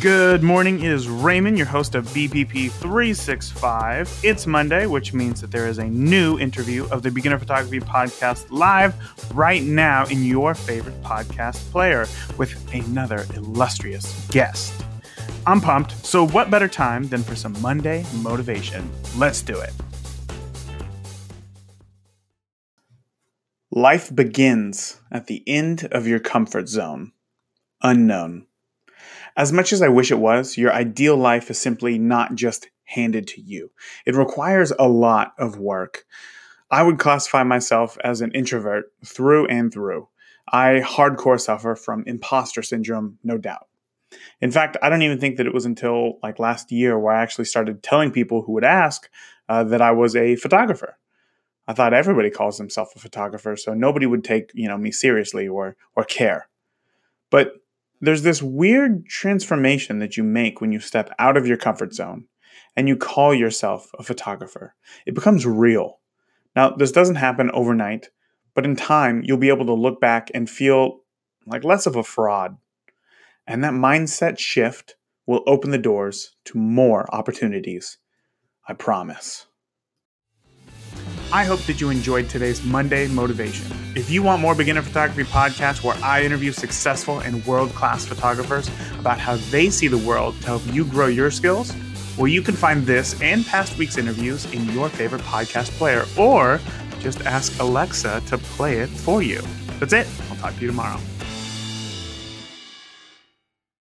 Good morning. It is Raymond, your host of BPP 365. It's Monday, which means that there is a new interview of the Beginner Photography Podcast live right now in your favorite podcast player with another illustrious guest. I'm pumped, so what better time than for some Monday motivation? Let's do it. Life begins at the end of your comfort zone. Unknown. As much as I wish it was, your ideal life is simply not just handed to you. It requires a lot of work. I would classify myself as an introvert through and through. I hardcore suffer from imposter syndrome, no doubt. In fact, I don't even think that it was until like last year where I actually started telling people who would ask uh, that I was a photographer. I thought everybody calls themselves a photographer, so nobody would take you know me seriously or or care. But there's this weird transformation that you make when you step out of your comfort zone and you call yourself a photographer. It becomes real. Now, this doesn't happen overnight, but in time, you'll be able to look back and feel like less of a fraud. And that mindset shift will open the doors to more opportunities. I promise. I hope that you enjoyed today's Monday Motivation. If you want more beginner photography podcasts where I interview successful and world class photographers about how they see the world to help you grow your skills, well, you can find this and past week's interviews in your favorite podcast player, or just ask Alexa to play it for you. That's it. I'll talk to you tomorrow.